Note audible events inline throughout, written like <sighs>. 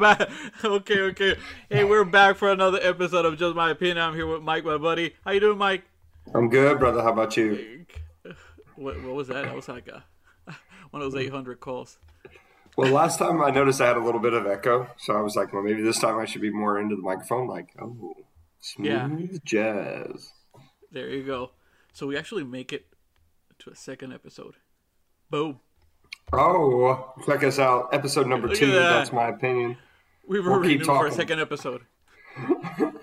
back. <laughs> Okay, okay. Hey, we're back for another episode of Just My Opinion. I'm here with Mike, my buddy. How you doing, Mike? I'm good, brother. How about you? <sighs> What, what was that? That was like a, <laughs> one of those 800 calls. Well, last time I noticed I had a little bit of echo, so I was like, well, maybe this time I should be more into the microphone. Like, oh, smooth Yeah. jazz. There you go. So we actually make it to a second episode. Boom. Oh, check us out. Episode number Look two. that. That's my opinion. We were We'll renewed for a second episode. <laughs>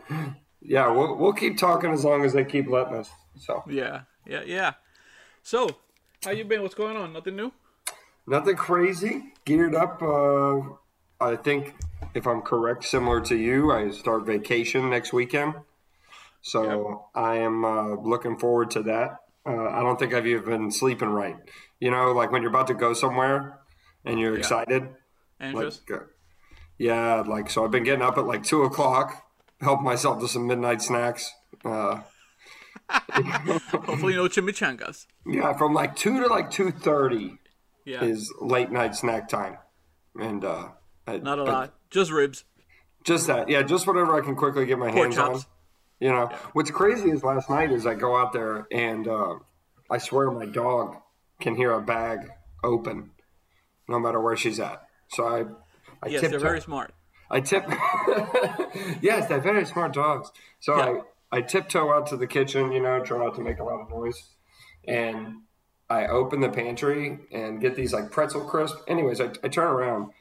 Yeah, we'll, we'll keep talking as long as they keep letting us. So, Yeah, yeah, yeah. So, how you been? What's going on? Nothing new? nothing crazy. Geared up. Uh, I think, if I'm correct, similar to you, I start vacation next weekend. So I am uh, looking forward to that. Uh, I don't think I've even been sleeping right. You know, like when you're about to go somewhere and you're excited. Like, Andrews? uh, yeah, like so. I've been getting up at like two o'clock, help myself to some midnight snacks. Uh, <laughs> Hopefully no chimichangas. yeah, from like two to like two thirty Yeah, is late night snack time, and uh, I- not a but lot. Just ribs. Just that, yeah, just whatever I can quickly get my Pork hands on. You know, what's crazy is last night is I go out there and uh, I swear my dog can hear a bag open, no matter where she's at. So I, I Yes, they're very smart. I tip. <laughs> yes, they're very smart dogs. So Yeah. I, I tiptoe out to the kitchen, you know, try not to make a lot of noise, and I open the pantry and get these like pretzel crisp. Anyways, I, I turn around,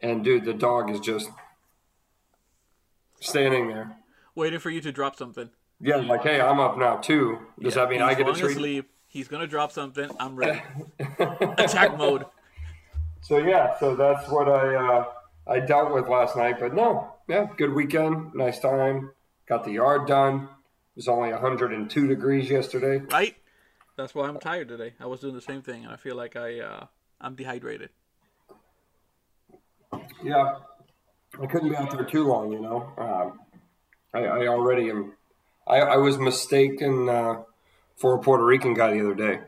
and dude, the dog is just standing there. Waiting for you to drop something. Yeah, like, hey, I'm up now too. Does that mean I get a treat? asleep. He's gonna drop something. I'm <laughs> ready. Attack mode. So yeah, so that's what I uh, I dealt with last night. But no, yeah, good weekend, nice time. Got the yard done. It was only 102 degrees yesterday. Right? That's why I'm tired today. I was doing the same thing, and I feel like I uh, I'm dehydrated. Yeah, I couldn't be out there too long, you know. Um, I, I already am. I, I was mistaken uh, for a Puerto Rican guy the other day.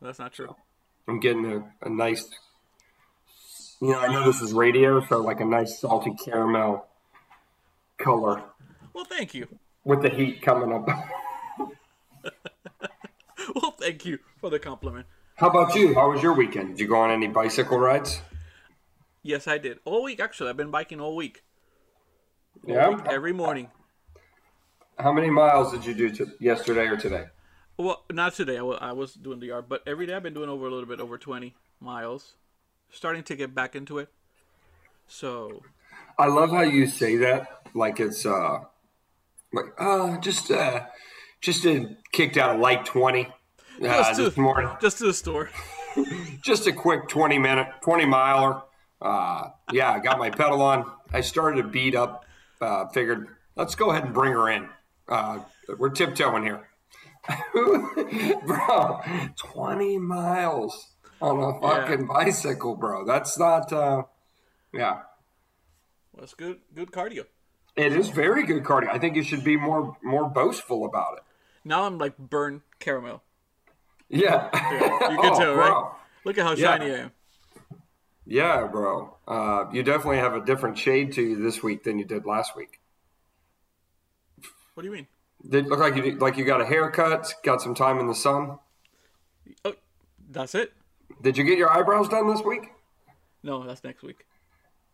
That's not true. I'm getting a, a nice, you know, I know this is radio, so like a nice salty caramel color Well, thank you. with the heat coming up. <laughs> Well, thank you for the compliment. How about you? How was your weekend? Did you go on any bicycle rides? Yes, I did. All week, actually. I've been biking all week. Yeah. Every morning. How many miles did you do to, yesterday or today? Well, not today. I was doing the yard, but every day I've been doing over a little bit over 20 miles. Starting to get back into it. So, I love how you say that, like it's uh, like uh, just uh, just uh, kicked out a light twenty uh, just, this to, morning. just to the store. <laughs> Just a quick twenty minute, twenty miler. Uh, yeah, I got my pedal on. I started to beat up. Uh, figured let's go ahead and bring her in. Uh, we're tiptoeing here, <laughs> bro. Twenty miles on a fucking bicycle, bro. That's not. Uh, yeah. Well, it's good, good cardio. It is very good cardio. I think you should be more more boastful about it. Now I'm like burnt caramel. Yeah, You <laughs> can Oh, tell, bro. right? Look at how Yeah. shiny I am. Yeah, bro. Uh, you definitely have a different shade to you this week than you did last week. What do you mean? Did look like you like you got a haircut, got some time in the sun. Oh, that's it? Did you get your eyebrows done this week? No, that's next week.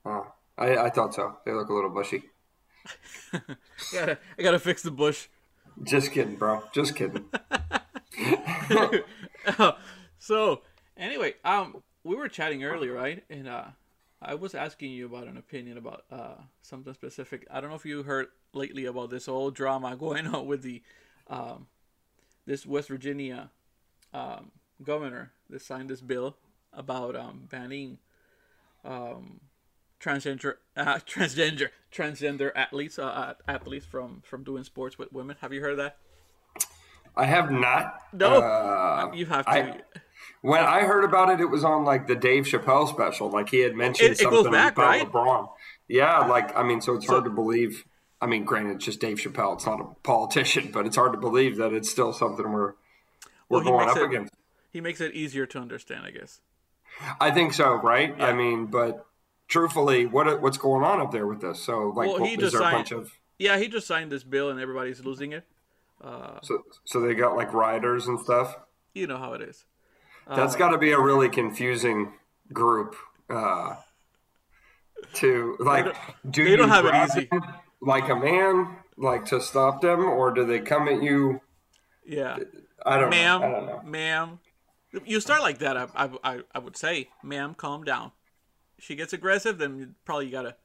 Oh, I, I thought so. They look a little bushy. <laughs> gotta, I gotta fix the bush. Just kidding, bro. Just kidding. <laughs> <laughs> So, anyway, um, we were chatting earlier, right? And uh, I was asking you about an opinion about uh something specific. I don't know if you heard lately about this whole drama going on with the um this West Virginia um governor that signed this bill about um banning um transgender uh, <laughs> transgender transgender athletes uh, athletes from from doing sports with women. Have you heard of that? I have not. No, Uh, you have to. I- when I heard about it, it was on like the Dave Chappelle special. Like he had mentioned It- it something back, about right? LeBron. Yeah, like I mean, so it's hard to believe. I mean, granted, it's just Dave Chappelle. It's not a politician, <laughs> but it's hard to believe that it's still something we're we're Well, going up it- against. He makes it easier to understand, I guess. I think so, right? I mean, but truthfully, what what's going on up there with this? So, like, Well, what- he is just signed- bunch of Yeah, he just signed this bill and everybody's losing it. so so they got like rioters and stuff? You know how it is. That's Uh, got to be a really confusing group uh, to like. do they you don't have it easy. like a man, like to stop them, or do they come at you? Yeah. I don't ma'am, know. I don't know. ma'am. You start like that, I, I, I, I would say, ma'am, calm down. She gets aggressive, then you probably you gotta,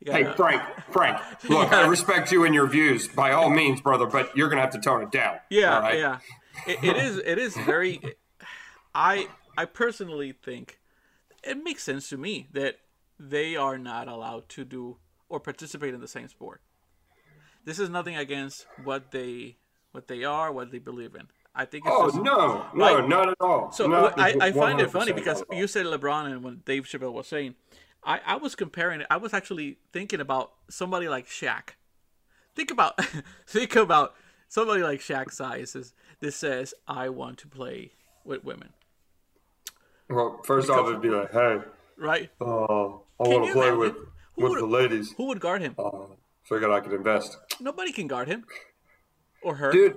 you Hey, gotta. Frank, Frank, <laughs> look, I respect you and your views by all means, brother, but you're gonna have to tone it down. yeah, right? yeah. It, it is, it is very. I, I personally think it makes sense to me that they are not allowed to do or participate in the same sport. This is nothing against what they, what they are, what they believe in. I think it's Oh just, no, no, not at all. So Not I, I find it funny because you said LeBron and when Dave Chappelle was saying, I, I was comparing it. I was actually thinking about somebody like Shaq. Think about <laughs> think about somebody like Shaq sizes. This says I want to play with women, Well, first off, it'd be like, hey, right? uh, I want to play with Who with would- the ladies. Who would guard him? Uh, figured I could invest, Nobody can guard him or her. dude.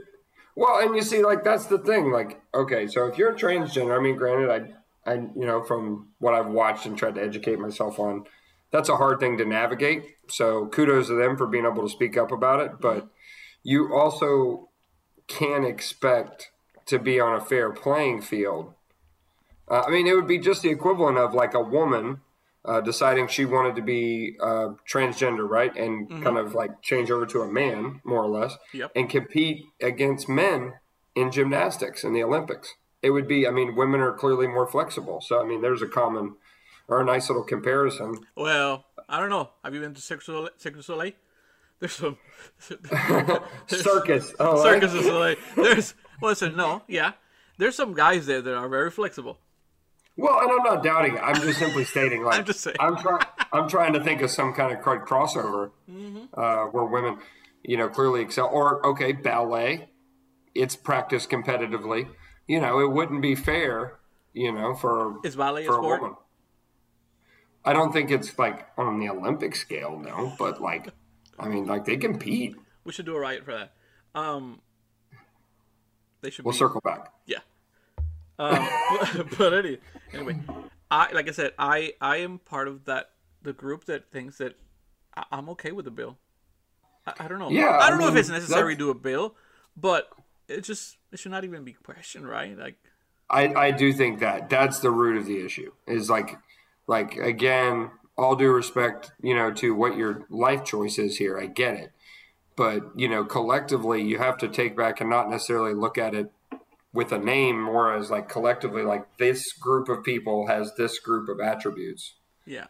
Well, and you see, like that's the thing. Like, okay, so if you're transgender, I mean, granted, I, I, you know, from what I've watched and tried to educate myself on, that's a hard thing to navigate. So kudos to them for being able to speak up about it. But you also can expect to be on a fair playing field. Uh, I mean, it would be just the equivalent of like a woman uh, deciding she wanted to be uh, transgender, right? And kind of like change over to a man, more or less, Yep. and compete against men in gymnastics in the Olympics. It would be, I mean, women are clearly more flexible. So, I mean, there's a common or a nice little comparison. Well, I don't know. Have you been to Cirque du Soleil? Cirque du Soleil? There's some <laughs> <laughs> Circus. Oh, Circus du Soleil. There's listen, no, yeah. There's some guys there that are very flexible. Well, and I'm not doubting it. I'm just simply stating, <laughs> like, I'm just saying. I'm trying. <laughs> I'm trying to think of some kind of crossover Mm-hmm. uh, where women, you know, clearly excel. Or okay, ballet, it's practiced competitively. You know, it wouldn't be fair, you know, for Is ballet a for a sport? woman. I don't think it's like on the Olympic scale, no. But like, I mean, like they compete. We should do a riot for that. Um, they should We'll be circle back. yeah. Um, <laughs> but, but any, anyway, I like I said, I I am part of that the group that thinks that I, I'm okay with the bill. I, I don't know. Yeah, I don't I know if it's necessary that's- to do a bill, but it just it should not even be questioned, right? Like I, I do think that that's the root of the issue is like like again all due respect you know to what your life choice is here i get it but you know collectively you have to take back and not necessarily look at it with a name more as like collectively like this group of people has this group of attributes. Yeah,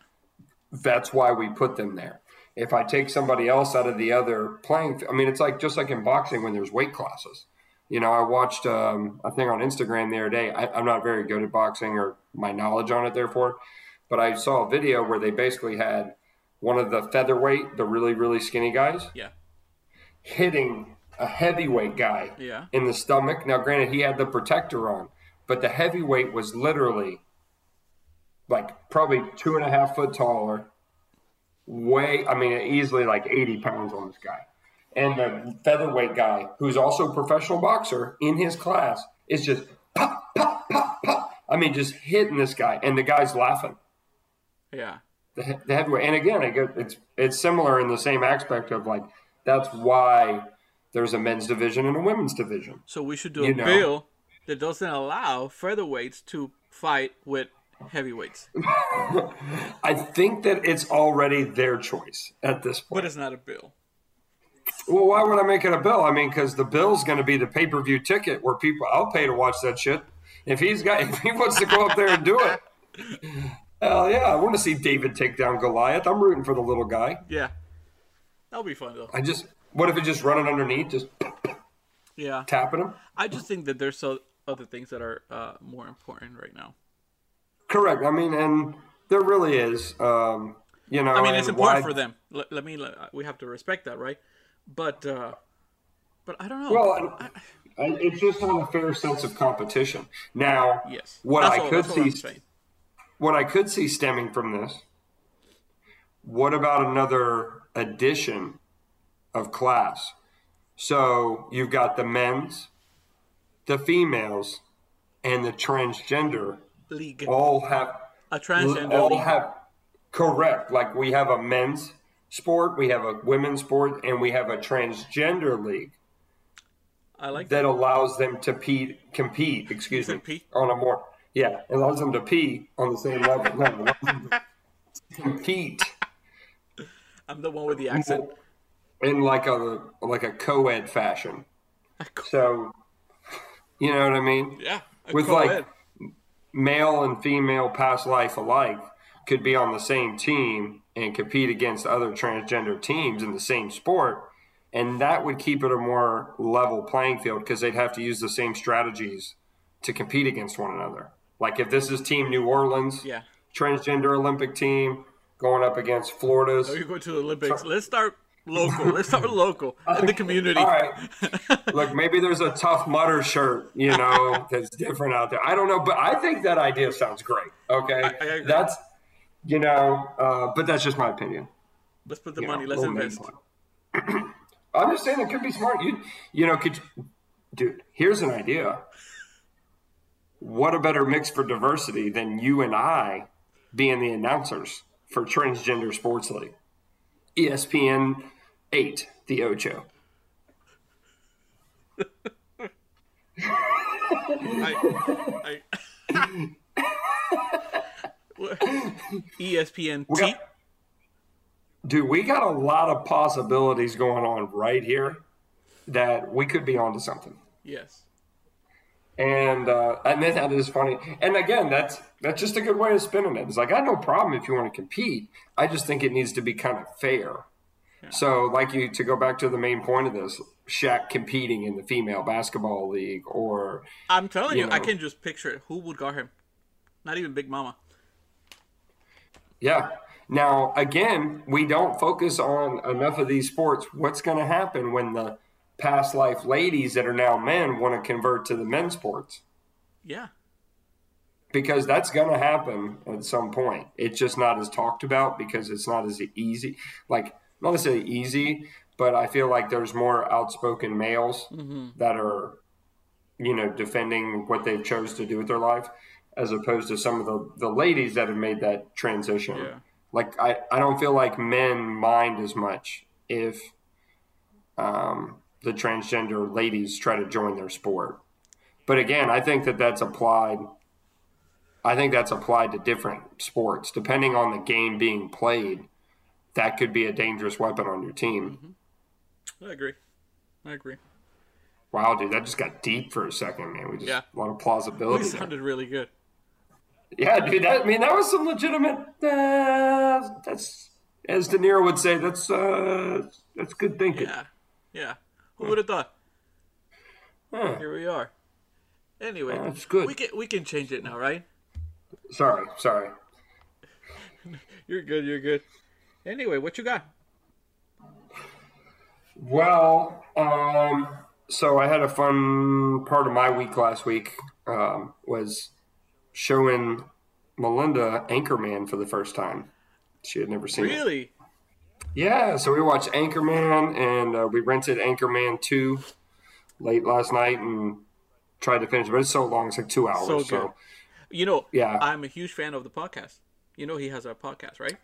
that's why we put them there. If i take somebody else out of the other playing i mean it's like just like in boxing when there's weight classes. You know i watched um, a thing on instagram the other day I, i'm not very good at boxing or my knowledge on it therefore but i saw a video where they basically had one of the featherweight the really really skinny guys yeah, hitting a heavyweight guy yeah. in the stomach. Now, granted, he had the protector on, but the heavyweight was literally like probably two and a half foot taller, way, I mean, easily like 80 pounds on this guy. And the featherweight guy, who's also a professional boxer in his class, is just pop, pop, pop, pop. I mean, just hitting this guy, and the guy's laughing. Yeah. The, he- the heavyweight, and again, it's it's similar in the same aspect of like that's why there's a men's division and a women's division. So we should do a know. bill that doesn't allow featherweights to fight with heavyweights. <laughs> I think that it's already their choice at this point. But it's not a bill. Well, why would I make it a bill? I mean, because the bill's going to be the pay per view ticket where people I'll pay to watch that shit. If he's got, <laughs> if he wants to go up there and do it, hell yeah, I want to see David take down Goliath. I'm rooting for the little guy. Yeah. That'll be fun though. I just, what if it just running underneath, just Yeah. tapping them? I just think that there's so other things that are uh, more important right now. Correct. I mean, and there really is. Um, you know, I mean, it's important why- for them. Let, let me. Let, we have to respect that, right? But, uh, but I don't know. Well, and- and it's just on a fair sense of competition. Now, yes. what That's I all- could that's all I'm see, saying. what I could see stemming from this what about another edition of class? So you've got the men's, the females, and the transgender League. all have A transgender all league. have correct. Like we have a men's sport, we have a women's sport, and we have a transgender league I like that. that allows them to pee, compete. Excuse me, pee? on a more yeah, it allows them to pee on the same level. No, it allows them to compete I'm the one with the accent. In like a like a co-ed fashion. So, you know what I mean? Yeah. a With, co-ed. like, Male and female past life alike could be on the same team and compete against other transgender teams in the same sport, and that would keep it a more level playing field because they'd have to use the same strategies to compete against one another. Like if this is Team New Orleans, Yeah. transgender Olympic team going up against Florida's. Oh, you're going to the Olympics. Let's start local. Let's start local in the community. All right. <laughs> Look, maybe there's a tough mutter shirt, you know, <laughs> that's different out there. I don't know, but I think that idea sounds great. Okay, I agree. that's you know, uh, but that's just my opinion. Let's put the you money. know, Let's invest. <clears throat> I'm just saying it could be smart. You, you know, could dude? Here's an idea. What a better mix for diversity than you and I being the announcers for transgender sports league? ESPN eight, the Ocho. <laughs> I, I, ESPN We got- Dude, we got a lot of possibilities going on right here that we could be onto something. Yes. And uh, and then that is funny. And again, that's that's just a good way of spinning it. It's like I have no problem if you want to compete. I just think it needs to be kind of fair. So, like you to go back to the main point of this, Shaq competing in the female basketball league, or I'm telling you, You I can just picture it. Who would guard him? Not even Big Mama. yeah. Now, again, we don't focus on enough of these sports. What's going to happen when the past life ladies that are now men want to convert to the men's sports? Yeah. because that's going to happen at some point. It's just not as talked about because it's not as easy. Like not necessarily easy, but I feel like there's more outspoken males that are, you know, defending what they've chose to do with their life, as opposed to some of the the ladies that have made that transition. Yeah. Like I, I don't feel like men mind as much if um, the transgender ladies try to join their sport. But again, I think that that's applied. I think that's applied to different sports, depending on the game being played. That could be a dangerous weapon on your team. I agree. I agree. Wow, dude, that just got deep for a second, man. We just Yeah. a lot of plausibility. there. sounded really good. Yeah, dude. That, I mean, that was some legitimate. Uh, that's as De Niro would say. That's uh, that's good thinking. Yeah. Yeah. Who would have thought? Huh. Here we are. Anyway, That's good. we can we can change it now, right? Sorry, sorry. <laughs> You're good. You're good. Anyway, what you got? Well, um, so I had a fun part of my week last week. Um, was showing Melinda Anchorman for the first time. She had never seen it. Really? Yeah, so we watched Anchorman and uh, we rented Anchorman 2 late last night and tried to finish it, but it's so long, it's like two hours. So So. You know, Yeah. I'm a huge fan of the podcast. You know, he has a podcast, right?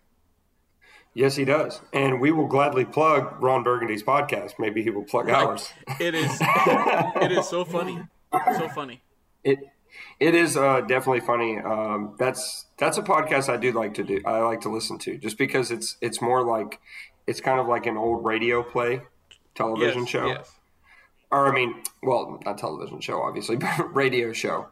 Yes, he does. And we will gladly plug Ron Burgundy's podcast. Maybe he will plug ours. It is. <laughs> it is so funny. So funny. It it is uh, definitely funny. Um, that's that's a podcast I do like to do. I like to listen to just because it's it's more like it's kind of like an old radio play television Yes. show. Yes. or I mean, well, not television show, obviously, <laughs> but radio show.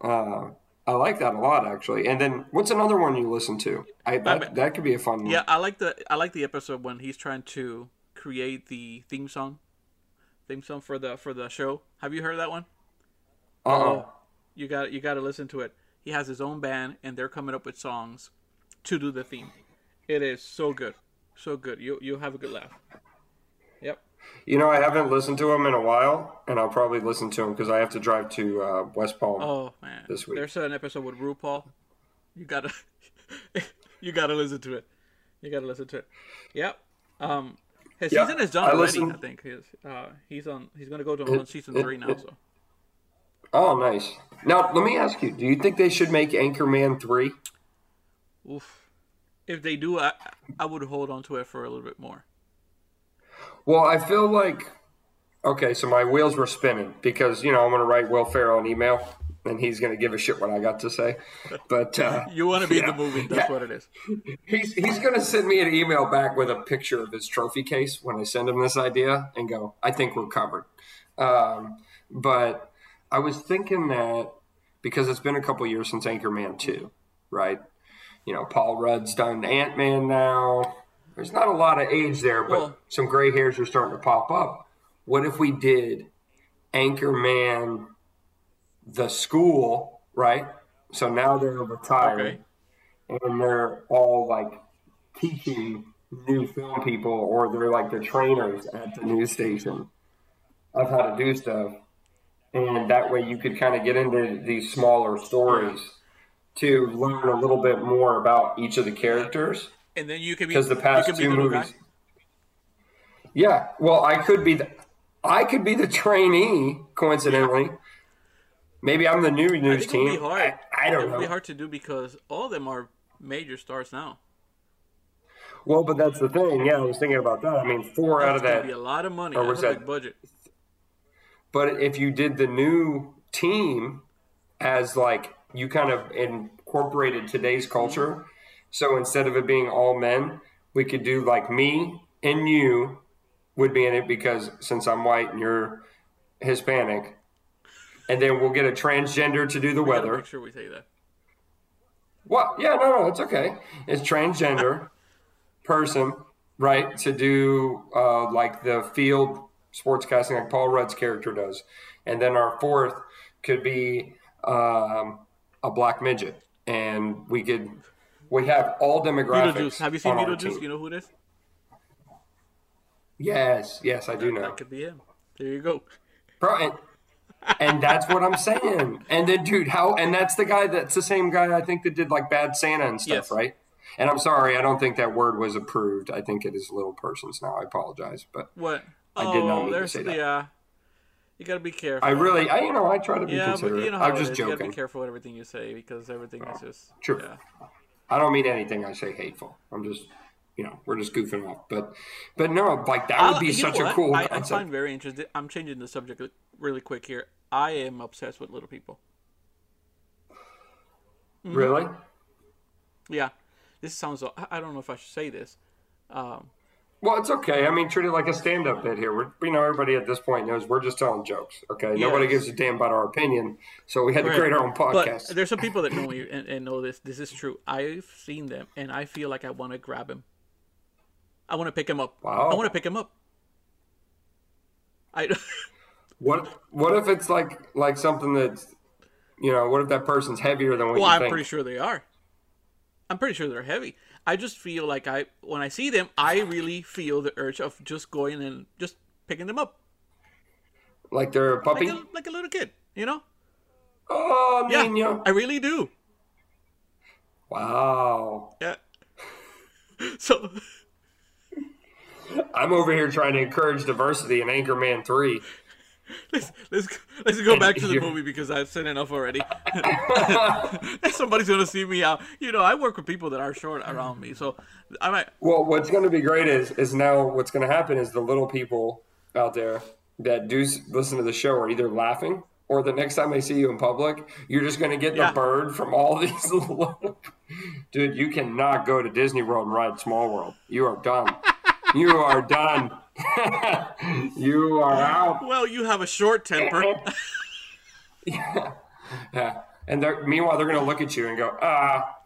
Uh, I like that a lot, actually. And then, what's another one you listen to? I that, that could be a fun one. Yeah, I like the I like the episode when he's trying to create the theme song, theme song for the for the show. Have you heard that one? Uh-uh. You got you got to listen to it. He has his own band, and they're coming up with songs to do the theme. It is so good, so good. You you have a good laugh. You know, I haven't listened to him in a while, and I'll probably listen to him because I have to drive to uh, West Palm. Oh man, This week. there's an episode with RuPaul. You gotta <laughs> you gotta listen to it. You gotta listen to it. Yep. Um, his Yeah, season is done I already. listened- I think he's uh, he's on. He's gonna go to on season it- three now. it- So Oh, nice. Now, let me ask you: Do you think they should make Anchorman three? oof. If they do, I I would hold on to it for a little bit more. Well, I feel like okay, so my wheels were spinning because you know I'm going to write Will Ferrell an email, and he's going to give a shit what I got to say. But uh, <laughs> You want to be in the movie? That's Yeah. what it is. he's he's going to send me an email back with a picture of his trophy case when I send him this idea, and go, I think we're covered. Um, but I was thinking that because it's been a couple years since Anchorman two, right? You know, Paul Rudd's done Ant Man now. There's not a lot of age there, but Well- some gray hairs are starting to pop up. What if we did Anchorman the school, right? So now they're retired Okay. and they're all like teaching new film people or they're like the trainers at the news station of how to do stuff. And that way you could kind of get into these smaller stories to learn a little bit more about each of the characters. And then you can be Because the past you can be two the movies. guy. Yeah, well, I could be the, I could be the trainee. Coincidentally, maybe I'm the new news think it would team. be hard. I, I don't know. it would be hard to do because all of them are major stars now. Well, but that's the thing. Yeah, I was thinking about that. I mean, four out of that be a lot of money. or was a that- budget. But if you did the new team as like you kind of incorporated today's mm-hmm. culture, so instead of it being all men, we could do like me and you would be in it because since I'm white and you're Hispanic, and then we'll get a transgender to do the We weather. Make sure we say that. What? Yeah, no, no, it's okay. It's transgender <laughs> person, right, to do uh, like the field sportscasting, like Paul Rudd's character does, and then our fourth could be um, a black midget, and we could we have all demographics. Beetlejuice. Have you seen Beetlejuice? You know who it is? Yes, yes, I do know. That could be him. There you go. Bro, and, and that's what I'm saying. And then, dude, how? And that's the guy. That's the same guy I think that did like Bad Santa and stuff, Yes. right? And I'm sorry, I don't think that word was approved. I think it is little persons now. I apologize, but What? I oh, did not mean to there's say the. that. Uh, you gotta be careful. I really, I you know, I try to be Yeah, but considerate. you know how I'm it just is. You gotta joking. be careful with everything you say because everything is just. True. Yeah. I don't mean anything I say hateful. I'm just, you know, we're just goofing off. But, but no, like that would be you such a cool I, I find very interesting. I'm changing the subject really quick here. I am obsessed with little people. Mm-hmm. Really? Yeah, this sounds. I don't know if I should say this. Um, Well, it's okay. I mean, treat it like a stand-up bit here. We're, you know, everybody at this point knows we're just telling jokes. Okay, nobody gives a damn about our opinion, so we had to create our own but podcast. there's some people that know me and, and know this. This is true. I've seen them, and I feel like I want to grab him. I want to pick him up. Wow. I want to pick him up. I. <laughs> What What if it's like like something that's, you know, what if that person's heavier than what Well, you I'm think? pretty sure they are. I'm pretty sure they're heavy. I just feel like I, when I see them, I really feel the urge of just going and just picking them up, Like they're a puppy. like a, like a little kid, you know? oh, Yeah. I really do. Wow. Yeah. <laughs> So, I'm over here trying to encourage diversity in Anchorman Three. <laughs> let's let's go- let's go back to the movie because I've said enough already. <laughs> Somebody's gonna see me out. You know, I work with people that are short around me, so I might. Well, what's going to be great is is now what's going to happen is the little people out there that do listen to the show are either laughing or the next time they see you in public, you're just going to get Yeah. the bird from all <laughs> these little. Dude, you cannot go to Disney World and ride Small World. You are done. you are done. <laughs> you are out. Well, you have a short temper. <laughs> Yeah. yeah. And they're, meanwhile, they're going to look at you and go, "Ah,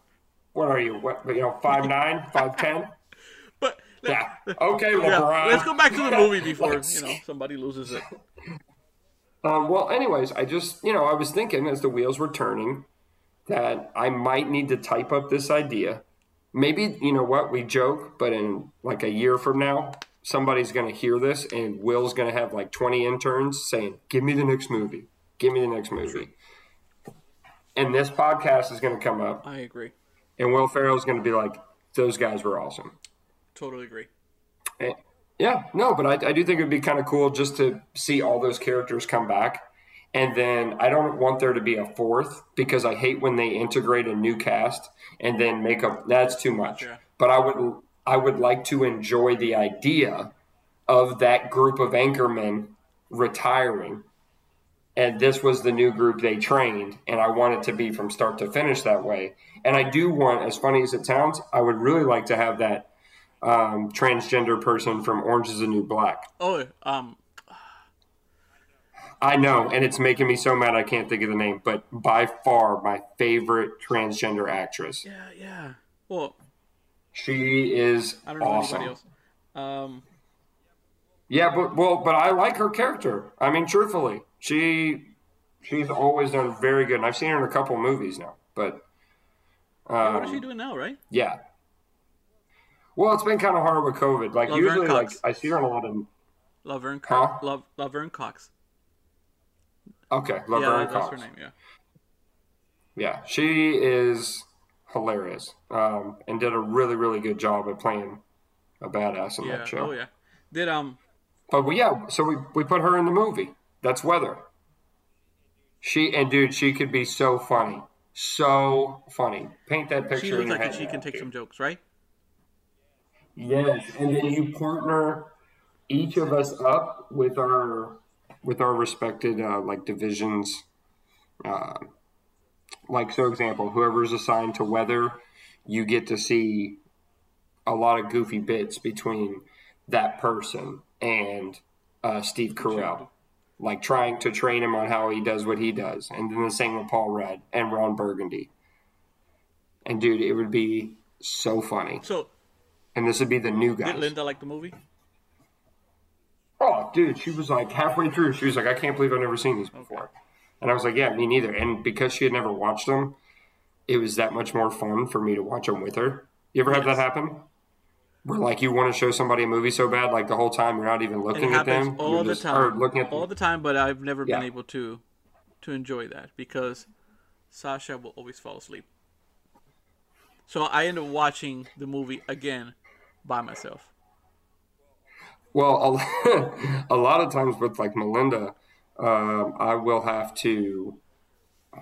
what are you? What you know, five nine, five ten? <laughs> But Yeah. Okay, yeah, LeBron. let's go back to the movie before you know somebody loses it. Um, well, anyways, I just, you know, I was thinking as the wheels were turning that I might need to type up this idea. Maybe, you know what, we joke, but in like a year from now, somebody's going to hear this and Will's going to have like 20 interns saying, Give me the next movie. Give me the next movie. And this podcast is going to come up, I agree. and Will Ferrell's going to be like, those guys were awesome. Totally agree. And, yeah, no, but I, I do think it'd be kind of cool just to see all those characters come back. And then I don't want there to be a fourth because I hate when they integrate a new cast and then make up. That's too much. Yeah. But I would I would like to enjoy the idea of that group of anchormen retiring. And this was the new group they trained and i want it to be from start to finish that way. And i do want as funny as it sounds i would really like to have that um, transgender person from orange is the new black. Oh, um, i know and it's making me so mad i can't think of the name but by far my favorite transgender actress. Yeah, yeah. Well, she is I don't know awesome anybody else. Um, Yeah, but well, but I like her character. I mean, truthfully, she she's always done very good. And I've seen her in a couple movies now. But what is she um, doing now, right? yeah. Well, it's been kind of hard with COVID. Like Laverne usually, like I see her in a lot of Laverne Huh? Cox. La- Laverne Cox. okay, yeah, Laverne that's Cox. her name. Yeah. Yeah, she is hilarious, um, and did a really really good job at playing a badass in Yeah. that show. Oh yeah. Did um But we, yeah, so we, we put her in the movie. That's Weather. She and dude, she could be so funny, so funny. Paint that picture. she in looks your like head she can take dude. some jokes, right? Yes, and then you partner each of us up with our with our respected uh, like divisions. Uh, like so, example, whoever's assigned to weather, you get to see a lot of goofy bits between that person and uh, Steve Carell, like trying to train him on how he does what he does, and then the same with Paul Rudd and Ron Burgundy. And dude, it would be so funny, So and this would be the new guy. did Linda like the movie? Oh, dude, she was like halfway through. She was like, I can't believe I've never seen these before. And I was like, yeah, me neither. And because she had never watched them, it was that much more fun for me to watch them with her. You ever have that happen? Where like you want to show somebody a movie so bad, like the whole time you're not even looking at them, all you're the just- time. looking at all them. the time, but I've never been able to to enjoy that because Sasha will always fall asleep. So I end up watching the movie again by myself. Well, a <laughs> lot of times with like Melinda, um, I will have to.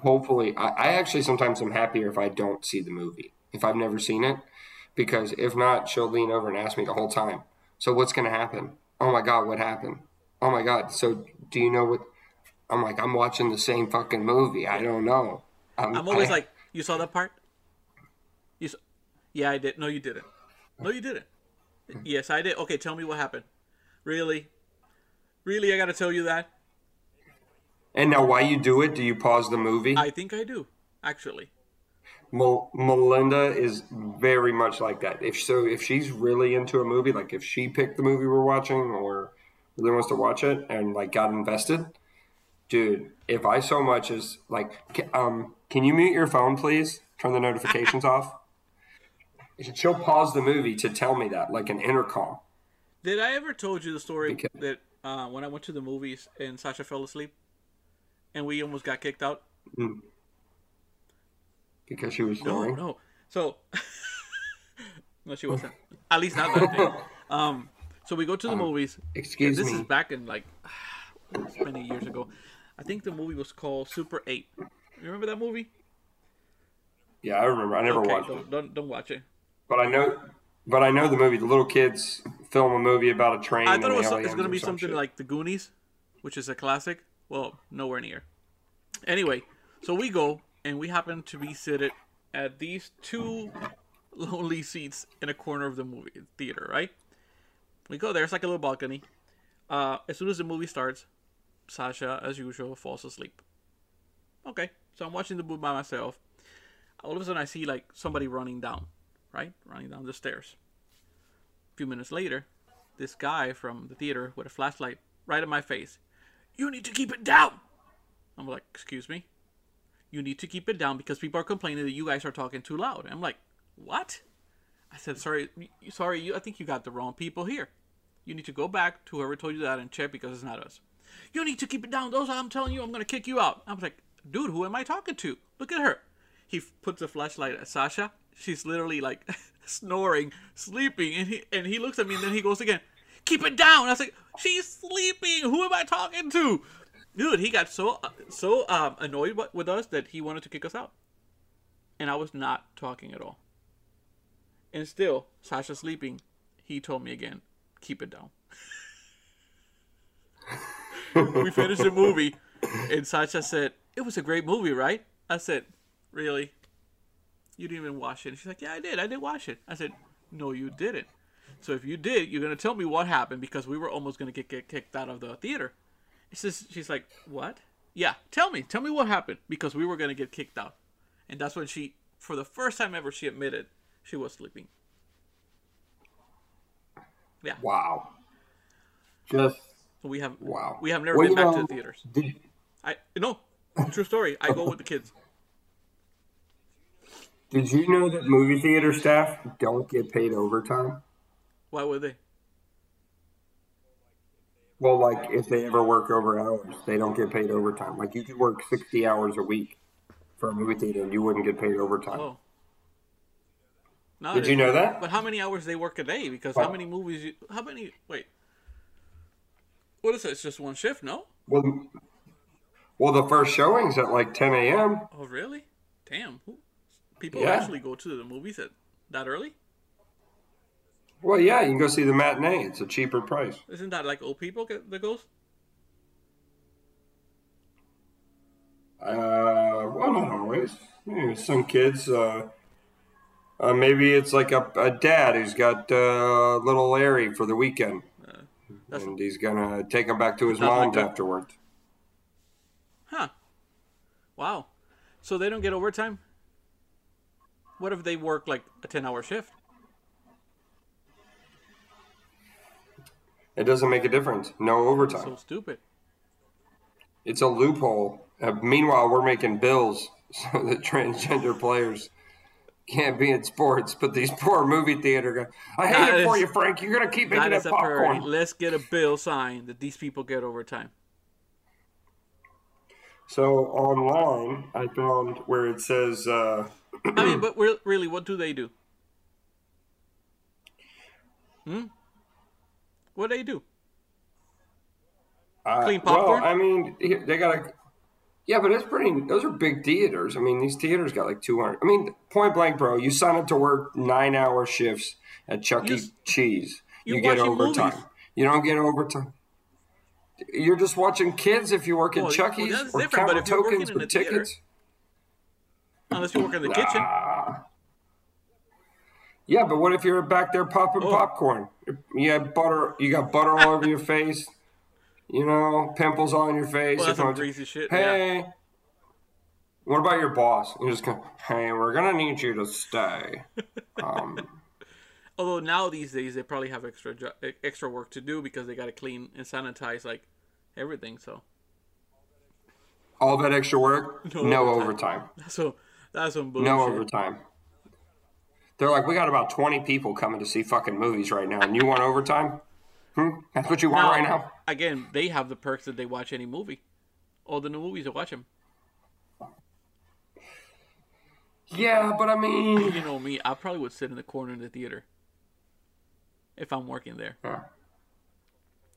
Hopefully, I, I actually sometimes am happier if I don't see the movie if I've never seen it, because if not, she'll lean over and ask me the whole time. So what's going to happen? Oh my god, what happened? Oh my god. So do you know what? I'm like, I'm watching the same fucking movie. I don't know. I'm, I'm always I- like, you saw that part? You, saw... yeah, I did. No, you didn't. No, you didn't. Yes, I did. Okay, tell me what happened. Really, really, I gotta tell you that. And now, why you do it? Do you pause the movie? I think I do, actually. Mel- Melinda is very much like that. If so, if she's really into a movie, like if she picked the movie we're watching or really wants to watch it and like got invested, dude. If I so much as like, um, can you mute your phone, please? Turn the notifications <laughs> off. She'll pause the movie to tell me that, like an intercom. Did I ever told you the story Because- that uh, when I went to the movies and Sasha fell asleep, and we almost got kicked out? because she was No, snoring. no. So, <laughs> no, she <laughs> wasn't. At least not that day. Um, so we go to the movies. excuse this me. This is back in like <sighs> many years ago. I think the movie was called Super Eight. You remember that movie? Yeah, I remember. I never Okay, watched it, don't, don't don't watch it. but I know. But I know the movie. The little kids film a movie about a train. I thought it was it's gonna be some something shit. like The Goonies, which is a classic. Well, nowhere near. Anyway, so we go and we happen to be seated at these two lonely seats in a corner of the movie theater, right? We go there. It's like a little balcony. Uh, as soon as the movie starts, Sasha, as usual, falls asleep. Okay, so I'm watching the movie by myself. All of a sudden, I see like somebody running down, right, running down the stairs. A few minutes later, this guy from the theater with a flashlight right in my face. You need to keep it down. I'm like, excuse me. You need to keep it down because people are complaining that you guys are talking too loud. I'm like, what? I said, sorry, sorry. You, I think you got the wrong people here. You need to go back to whoever told you that and check because it's not us. You need to keep it down. Those I'm telling you, I'm gonna kick you out. I was like, dude, who am I talking to? Look at her. He puts a flashlight at Sasha. She's literally like <laughs> snoring, sleeping, and he and he looks at me and then he goes again, keep it down. I was like, she's sleeping. Who am I talking to? Dude, he got so so um, annoyed with us that he wanted to kick us out, and I was not talking at all. And still, Sasha sleeping, he told me again, keep it down. <laughs> we finished the movie, and Sasha said, "It was a great movie, right?" I said, "Really? You didn't even watch it?" And she's like, "Yeah, I did. I did watch it." I said, "No, you didn't. So if you did, you're gonna tell me what happened because we were almost gonna get, get kicked out of the theater." says, she's like, "What? Yeah, tell me. Tell me what happened because we were gonna get kicked out." And that's when she, for the first time ever, she admitted she was sleeping. Yeah. Wow. Just. We have. Wow. We have never well, been back know, to the theaters. Did, I no. True story. I go with the kids. Did you know that movie theater staff don't get paid overtime? Why would they? Well, like if they ever work over hours, they don't get paid overtime. Like you could work sixty hours a week for a movie theater, and you wouldn't get paid overtime. Oh. Not Did you know that? But how many hours they work a day? Because how many movies? You, how many? Wait. What is it? It's just one shift, no? Well, well, the first showing's at like 10 a.m. Oh, really? Damn. People yeah. actually go to the movies at that early? Well, yeah, you can go see the matinee. It's a cheaper price. Isn't that like old people get, the goes? Uh, well, not always. some kids. Uh, uh, maybe it's like a, a dad who's got uh, little Larry for the weekend, uh, and he's gonna take him back to his mom's like afterwards. Huh. Wow. So they don't get overtime? What if they work like a 10 hour shift? It doesn't make a difference. No overtime. So stupid. It's a loophole. Uh, meanwhile, we're making bills so <laughs> that transgender players can't be in sports, but these poor movie theater guys. I hate that it is, for you, Frank. You're gonna keep making that, that popcorn. Priority. Let's get a bill signed that these people get overtime. So online, I found where it says. Uh, I mean, but really, what do they do? Hmm. What do they do? Uh, Clean popcorn. Well, I mean, they got a. Yeah, but it's pretty. Those are big theaters. I mean, these theaters got like two hundred. I mean, point blank, bro. You sign up to work nine-hour shifts at Chuck E. Cheese. You get overtime. Movies. You don't get overtime. You're just watching kids if you work in well, Chucky's well, or count tokens with tickets. Theater, unless you work in the nah. kitchen. Yeah, but what if you're back there popping oh. popcorn? You have butter. You got butter all over your face. You know, pimples all on your face. Well, that's some greasy shit. Hey, yeah. what about your boss? You're just go, hey, we're gonna need you to stay. <laughs> Um, Although now these days they probably have extra extra work to do because they got to clean and sanitize like everything. So all that extra work, <laughs> no, no overtime. overtime. So that's some bullshit. No overtime. They're like, we got about twenty people coming to see fucking movies right now, and you want overtime? Hmm? That's what you want now, right now. Again, they have the perks that they watch any movie. All the new movies, they watch them. Yeah, but I mean, you know me, I probably would sit in the corner in the theater if I'm working there. Yeah.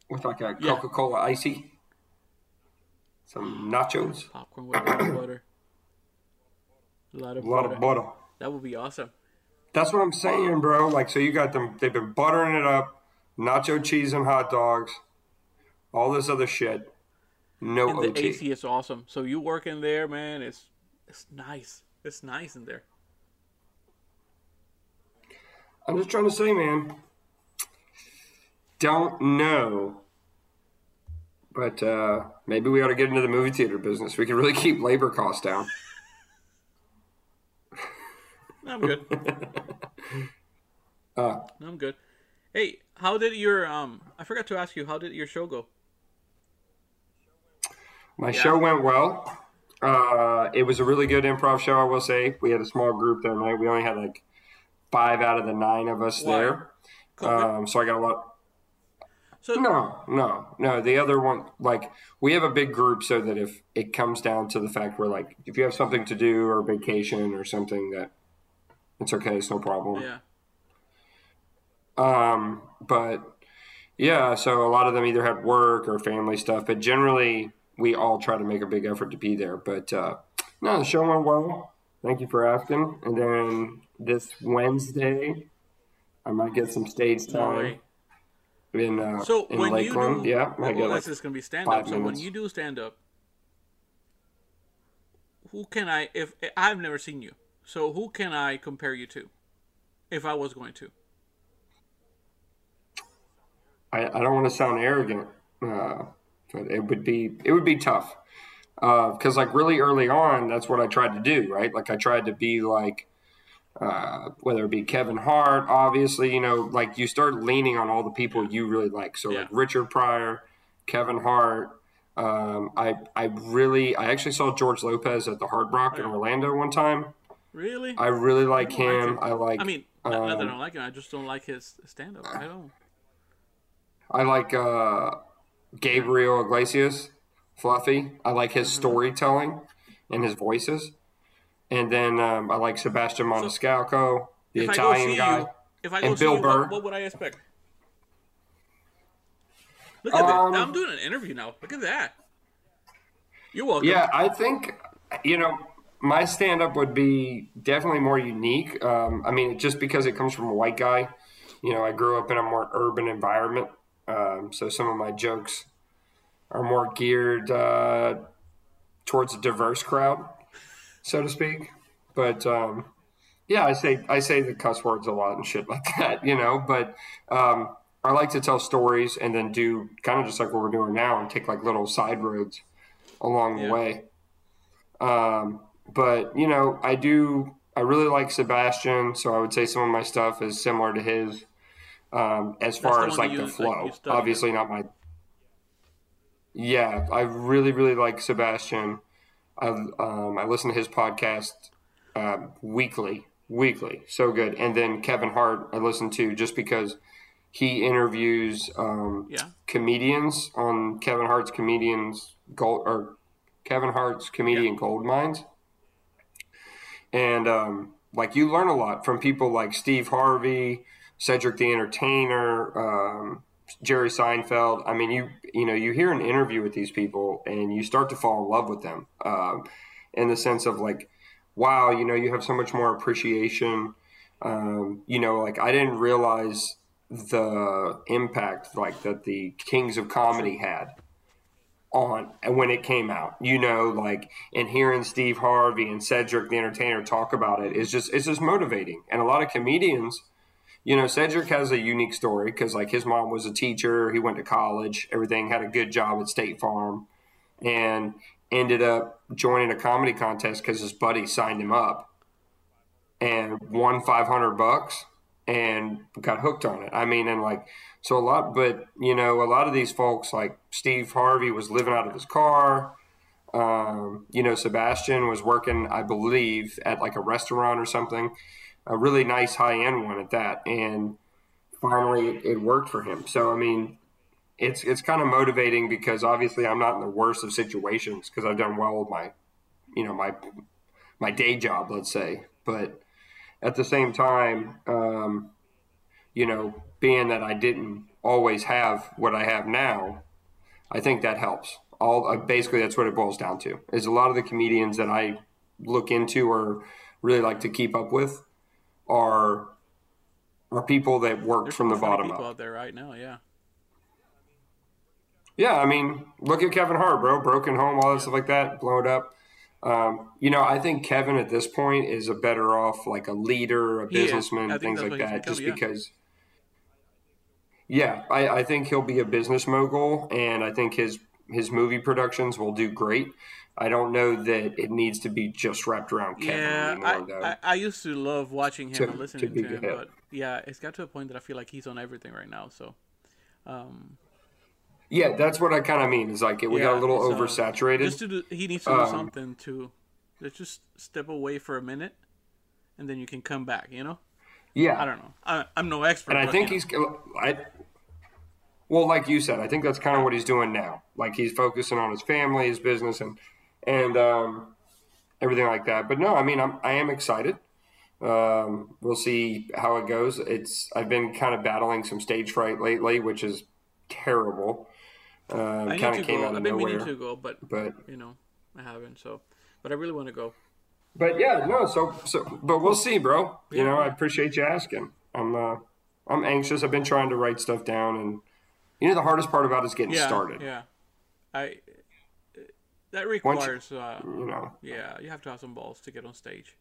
With like a Coca Cola icy, some nachos, popcorn with butter, a lot of butter. a lot butter. of butter. That would be awesome. That's what I'm saying, bro. Like, so you got them. They've been buttering it up, nacho cheese and hot dogs, all this other shit. No and OT. the AC is awesome. So you work in there, man. It's it's nice. It's nice in there. I'm just trying to say, man don't know. But uh, maybe we ought to get into the movie theater business. We can really <laughs> keep labor costs down. I'm good. <laughs> uh, I'm good. Hey, how did your um? I forgot to ask you. How did your show go? My yeah. show went well. Uh, it was a really good improv show. I will say we had a small group that night. We only had like five out of the nine of us there. Um, so I got a lot. So no, no, no. The other one, like we have a big group, so that if it comes down to the fact where, like, if you have something to do or vacation or something, that it's okay, it's no problem. Yeah. Um, but yeah, so a lot of them either had work or family stuff, but generally we all try to make a big effort to be there. But uh, no, the show went well. Thank you for asking. And then this Wednesday, I might get some stage time in uh, so in when Lakeland. you do, yeah, well, I get that's like just gonna be stand up. So when you do stand up, who can I? If I've never seen you, so who can I compare you to? If I was going to, I, I don't want to sound arrogant, uh, but it would be it would be tough because like really early on, that's what I tried to do, right? Like I tried to be like uh, whether it be Kevin Hart, obviously, you know, like you start leaning on all the people you really like. So Yeah. like Richard Pryor, Kevin Hart. Um, I I really I actually saw George Lopez at the Hard Rock in Orlando one time. Really? I really like like him. him. I like I mean, not, not that I um, don't like him. I just don't like his stand up. I don't. I like uh, Gabriel Iglesias, Fluffy. I like his storytelling and his voices. And then um, I like Sebastian Maniscalco, the if I go Italian see guy. you, if I go and see Bill you, Burr. what, what would I expect? Look at Um, that! I'm doing an interview now. Look at that. You're welcome. Yeah, I think you know my stand up would be definitely more unique. Um, I mean, just because it comes from a white guy. You know, I grew up in a more urban environment, um, so some of my jokes are more geared uh, towards a diverse crowd, so to speak. But um, yeah, I say I say the cuss words a lot and shit like <laughs> that, you know. But um, I like to tell stories and then do kind of just like what we're doing now and take like little side roads along Yeah. the way. Um, but you know, I do. I really like Sebastian, so I would say some of my stuff is similar to his. Um, as far as like the like, flow, you obviously not my. Yeah, I really really like Sebastian. I um, I listen to his podcast um, weekly, weekly, so good. And then Kevin Hart, I listen to just because he interviews um, Yeah. comedians on Kevin Hart's comedians gold or Kevin Hart's comedian gold mines, and um, like you learn a lot from people like Steve Harvey, Cedric the Entertainer, um, Jerry Seinfeld. I mean, you you know you hear an interview with these people and you start to fall in love with them, um, in the sense of like, wow, you know, you have so much more appreciation. Um, you know, like I didn't realize the impact like that the Kings of Comedy had on when it came out. You know, like and hearing Steve Harvey and Cedric the Entertainer talk about it is just it's just motivating. And a lot of comedians, you know, Cedric has a unique story because like his mom was a teacher, he went to college, everything had a good job at State Farm, and ended up joining a comedy contest because his buddy signed him up and won 500 bucks and got hooked on it. I mean, and like, so a lot, but you know, a lot of these folks, like Steve Harvey was living out of his car. Um, you know, Sebastian was working, I believe, at like a restaurant or something, a really nice high end one at that. And finally it, worked for him. So, I mean, it's, it's kind of motivating because obviously I'm not in the worst of situations because I've done well with my, you know, my, my day job, let's say, but at the same time, um, you know, being that I didn't always have what I have now, I think that helps. All uh, basically that's what it boils down to. Is a lot of the comedians that I look into or really like to keep up with are are people that worked There's from the bottom people up. out there right now. Yeah. Yeah, I mean, look at Kevin Hart, bro. Broken home, all that stuff like that, blow it up. Um, you know, I think Kevin at this point is a better off like a leader, a businessman, things like that, just yeah. because. Yeah, I, I think he'll be a business mogul, and I think his his movie productions will do great. I don't know that it needs to be just wrapped around Kevin Yeah, anymore, though. I, I, I used to love watching him To- and listening to, be him, but yeah, it's got to a point that I feel like he's on everything right now. So, um, yeah, that's what I kind of mean. Is like we got a little so oversaturated. just to do, he needs to do Um, something to let's just step away for a minute, and then you can come back. You know, yeah, I don't know. I, I'm no expert, And I think know. he's, I, well, like you said, I think that's kind of what he's doing now. Like he's focusing on his family, his business, and and um, everything like that. But no, I mean, I'm I am excited. Um, we'll see how it goes. It's I've been kind of battling some stage fright lately, which is terrible. Um, I kind of came go. out of I've been nowhere. meaning to go, but But you know, I haven't. So, but I really want to go. But yeah, no. So so but we'll see, bro. You Yeah. know, I appreciate you asking. I'm uh, I'm anxious. I've been trying to write stuff down, and you know the hardest part about it is getting Yeah, started. yeah. I that Once you- requires. uh, You know. yeah, you have to have some balls to get on stage.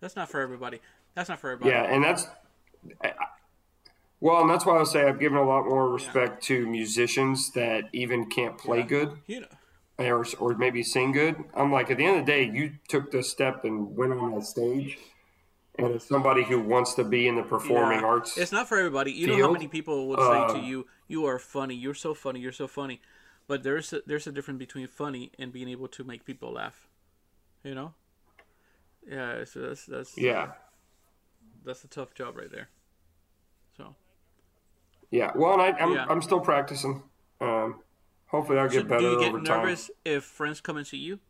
That's not for everybody. That's not for everybody. Yeah, and that's well, and that's why I say I've given a lot more respect to musicians that even can't play good You know. Or or maybe sing good. I'm like, at the end of the day, you took the step and went on that stage, and as somebody who wants to be in the performing Yeah. arts, It's not for everybody. You know how many people would say to um, you, "You are funny. You're so funny. You're so funny," but there's a, there's a difference between funny and being able to make people laugh. You know. Yeah, so that's that's yeah, that's a tough job right there. So yeah. Well, and I, I'm Yeah. I'm still practicing. Um, hopefully, I'll So get better do you get over time. nervous if friends come and see you?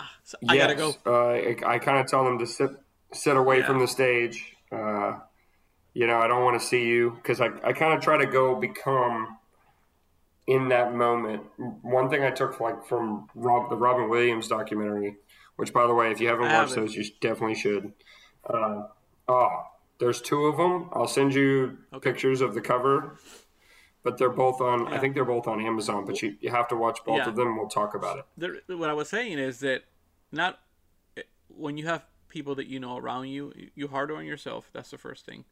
Ah, so I gotta go. Yes, Uh, I, I kind of tell them to sit sit away Yeah. from the stage. Uh, you know, I don't want to see you because I, I kind of try to go become in that moment. One thing I took like from Rob, the Robin Williams documentary, which by the way, if you haven't I watched haven't. those, you definitely should. Uh, oh, there's two of them. I'll send you Okay. pictures of the cover. But they're both on. I think they're both on Amazon. But you, you have to watch both Yeah. of them. We'll talk about it. there, what I was saying is that not when you have people that you know around you, you harder on yourself. That's the first thing.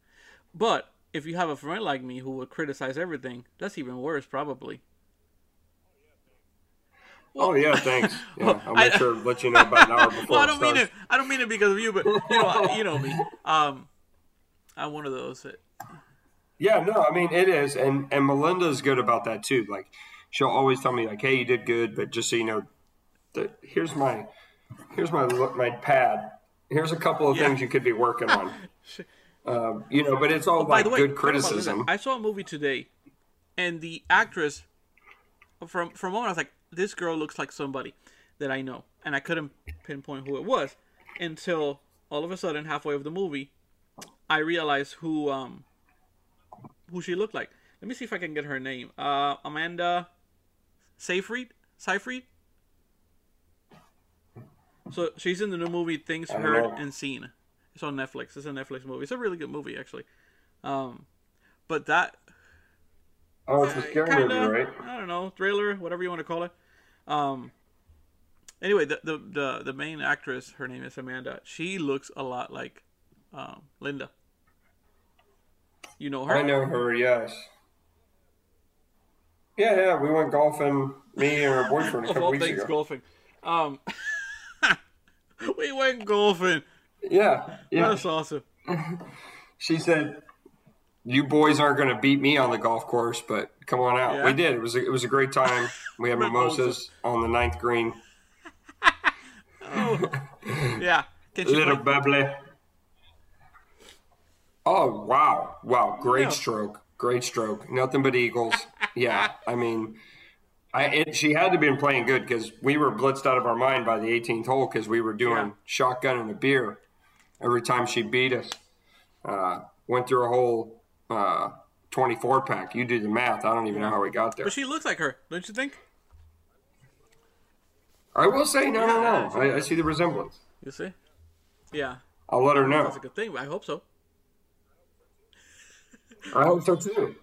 But if you have a friend like me who would criticize everything, that's even worse, probably. Oh yeah, thanks. <laughs> Yeah, I'll I- make sure to let you know about an hour <laughs> before. Well, I don't mean it. I don't mean it because of you, but you know, you know me. <laughs> Um, I'm one of those that Yeah, no, I mean it is, and and Melinda's good about that too. Like she'll always tell me like, "Hey, you did good, but just so you know, the, here's my here's my my pad. Here's a couple of Yeah. things you could be working on." <laughs> Um, you know, but it's all By like way, good talk about Linda. criticism. I saw a movie today, and the actress from from a moment I was like, "This girl looks like somebody that I know," and I couldn't pinpoint who it was until all of a sudden, halfway of the movie, I realized who um who she looked like. Let me see if I can get her name. Uh, Amanda Seyfried. Seyfried. So she's in the new movie Things Heard know. and Seen. It's on Netflix. It's a Netflix movie. It's a really good movie, actually. Um, but that oh, it's a scary kind movie, right? I don't know thriller, whatever you want to call it. Um, anyway, the, the the the main actress, her name is Amanda. She looks a lot like um, Linda. You know her? I know her. Yes. Yeah, yeah. We went golfing. Me and her boyfriend a <laughs> couple weeks things, ago. golfing. Um, <laughs> we went golfing. Yeah, yeah. That's awesome. <laughs> She said, "You boys aren't going to beat me on the golf course, but come on out." Yeah. We did. It was a, it was a great time. We had Mimosas. on the ninth green. Yeah. Can she Little play? bubbly. Oh wow, wow! Great Yeah. stroke, great stroke. Nothing but eagles. Yeah, I mean, I it, she had to have been playing good because we were blitzed out of our mind by the 18th hole because we were doing Yeah. shotgun and a beer every time she beat us. Uh, went through a whole uh, 24 pack. You do the math. I don't even know how we got there. But she looks like her, don't you think? I will say, no, no, no. I, I see the resemblance. You see? Yeah. I'll let her know. That's a good thing. I hope so. I hope so too.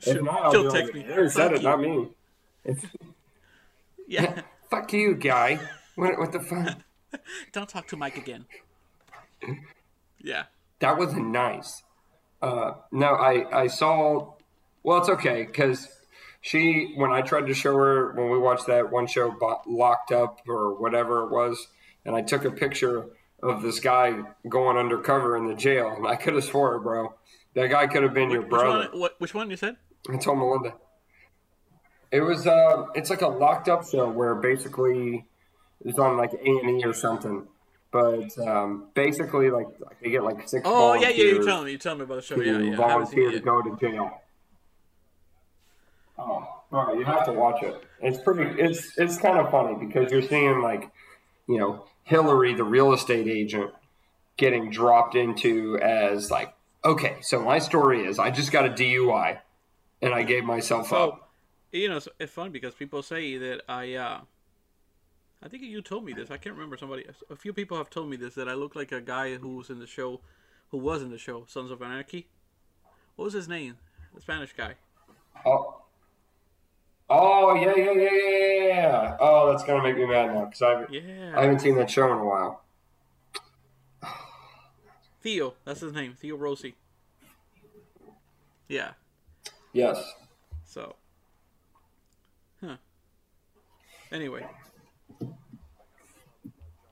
If She'll, not, I'll she'll be text like, me. Aaron said it, not me. Yeah. <laughs> Fuck you, guy. What, what the fuck? <laughs> Don't talk to Mike again. Yeah. That was nice. Uh, no, I, I saw. Well, it's okay because she, when I tried to show her when we watched that one show, Bo- Locked Up or whatever it was, and I took a picture of this guy going undercover in the jail, and I could have swore, bro, that guy could have been your Which brother. one? What? Which one you said? I told Melinda. It was uh, it's like a locked up show where basically it's on like A and E or something, but um, basically like they get like six. Oh yeah, yeah. You tell me. You tell me about the show. Yeah, yeah. I haven't seen volunteer to go to jail. Oh, bro, you have to watch it. It's pretty. It's it's kind of funny because you're seeing like, you know, Hillary, the real estate agent, getting dropped into as like, okay, so my story is I just got a DUI and I gave myself So, up. you know, it's, it's fun because people say that I, uh, I think you told me this. I can't remember. Somebody, a few people have told me this that I look like a guy who was in the show, who was in the show Sons of Anarchy. What was his name? The Spanish guy. Oh. Oh yeah yeah yeah yeah yeah. Oh, that's gonna make me mad now because I haven't, I haven't seen that show in a while. Theo. That's his name. Theo Rossi. Yeah. Yes. So. Huh. Anyway,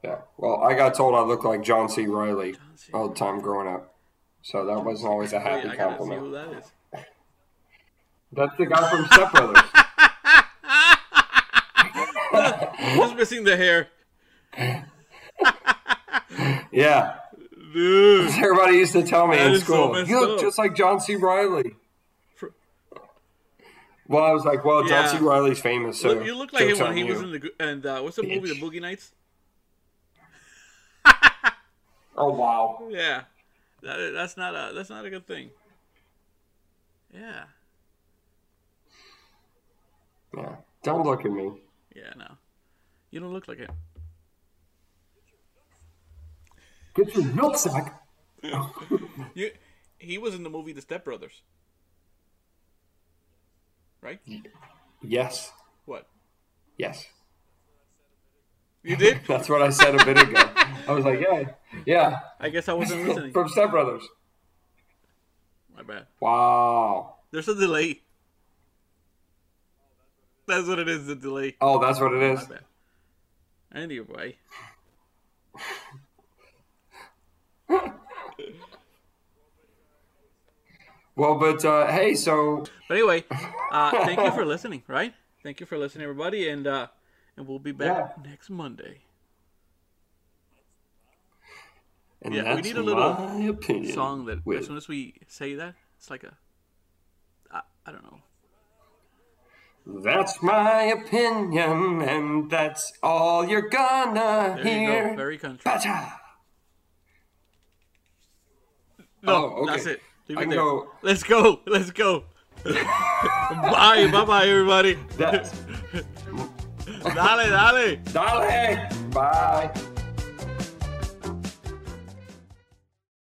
Yeah. Well, I got told I look like John C. Reilly John C. all the time growing up, so that wasn't always a oh, wait, happy see compliment. who that is. That's the guy from Step Brothers. <laughs> <laughs> Just missing the hair. yeah. Dude. <laughs> Everybody used to tell me in is so school, you look up." just like John C. Reilly. Well, I was like, well, John C. Reilly's famous, so you look like him when he you. was in the and uh, what's the movie, The Boogie Nights? <laughs> Oh wow. Yeah, that, that's not a that's not a good thing. Yeah, Yeah. Don't look at me. yeah, no, you don't look like him. Get your nutsack. <laughs> You, he was in the movie The Step Brothers, right? Yes. What Yes. you did? <laughs> That's what I said a bit ago. I was like, yeah, yeah. I guess I wasn't listening. From Step Brothers. My bad. Wow. There's a delay. That's what it is. The delay. Oh, that's what it is. Anyway, Well, but uh, hey, so but anyway, uh, <laughs> thank you for listening. Right? Thank you for listening, everybody, and uh, and we'll be back next Monday. and Yeah, we need a little song that with as soon as we say that, it's like a, I, I don't know. That's my opinion, and that's all you're gonna There you hear. go, very country. No, Oh, okay. that's it. Leave I it there. go- Let's go. Let's go. <laughs> bye, bye, bye, everybody. <laughs> Dale, dale. Dale! Bye.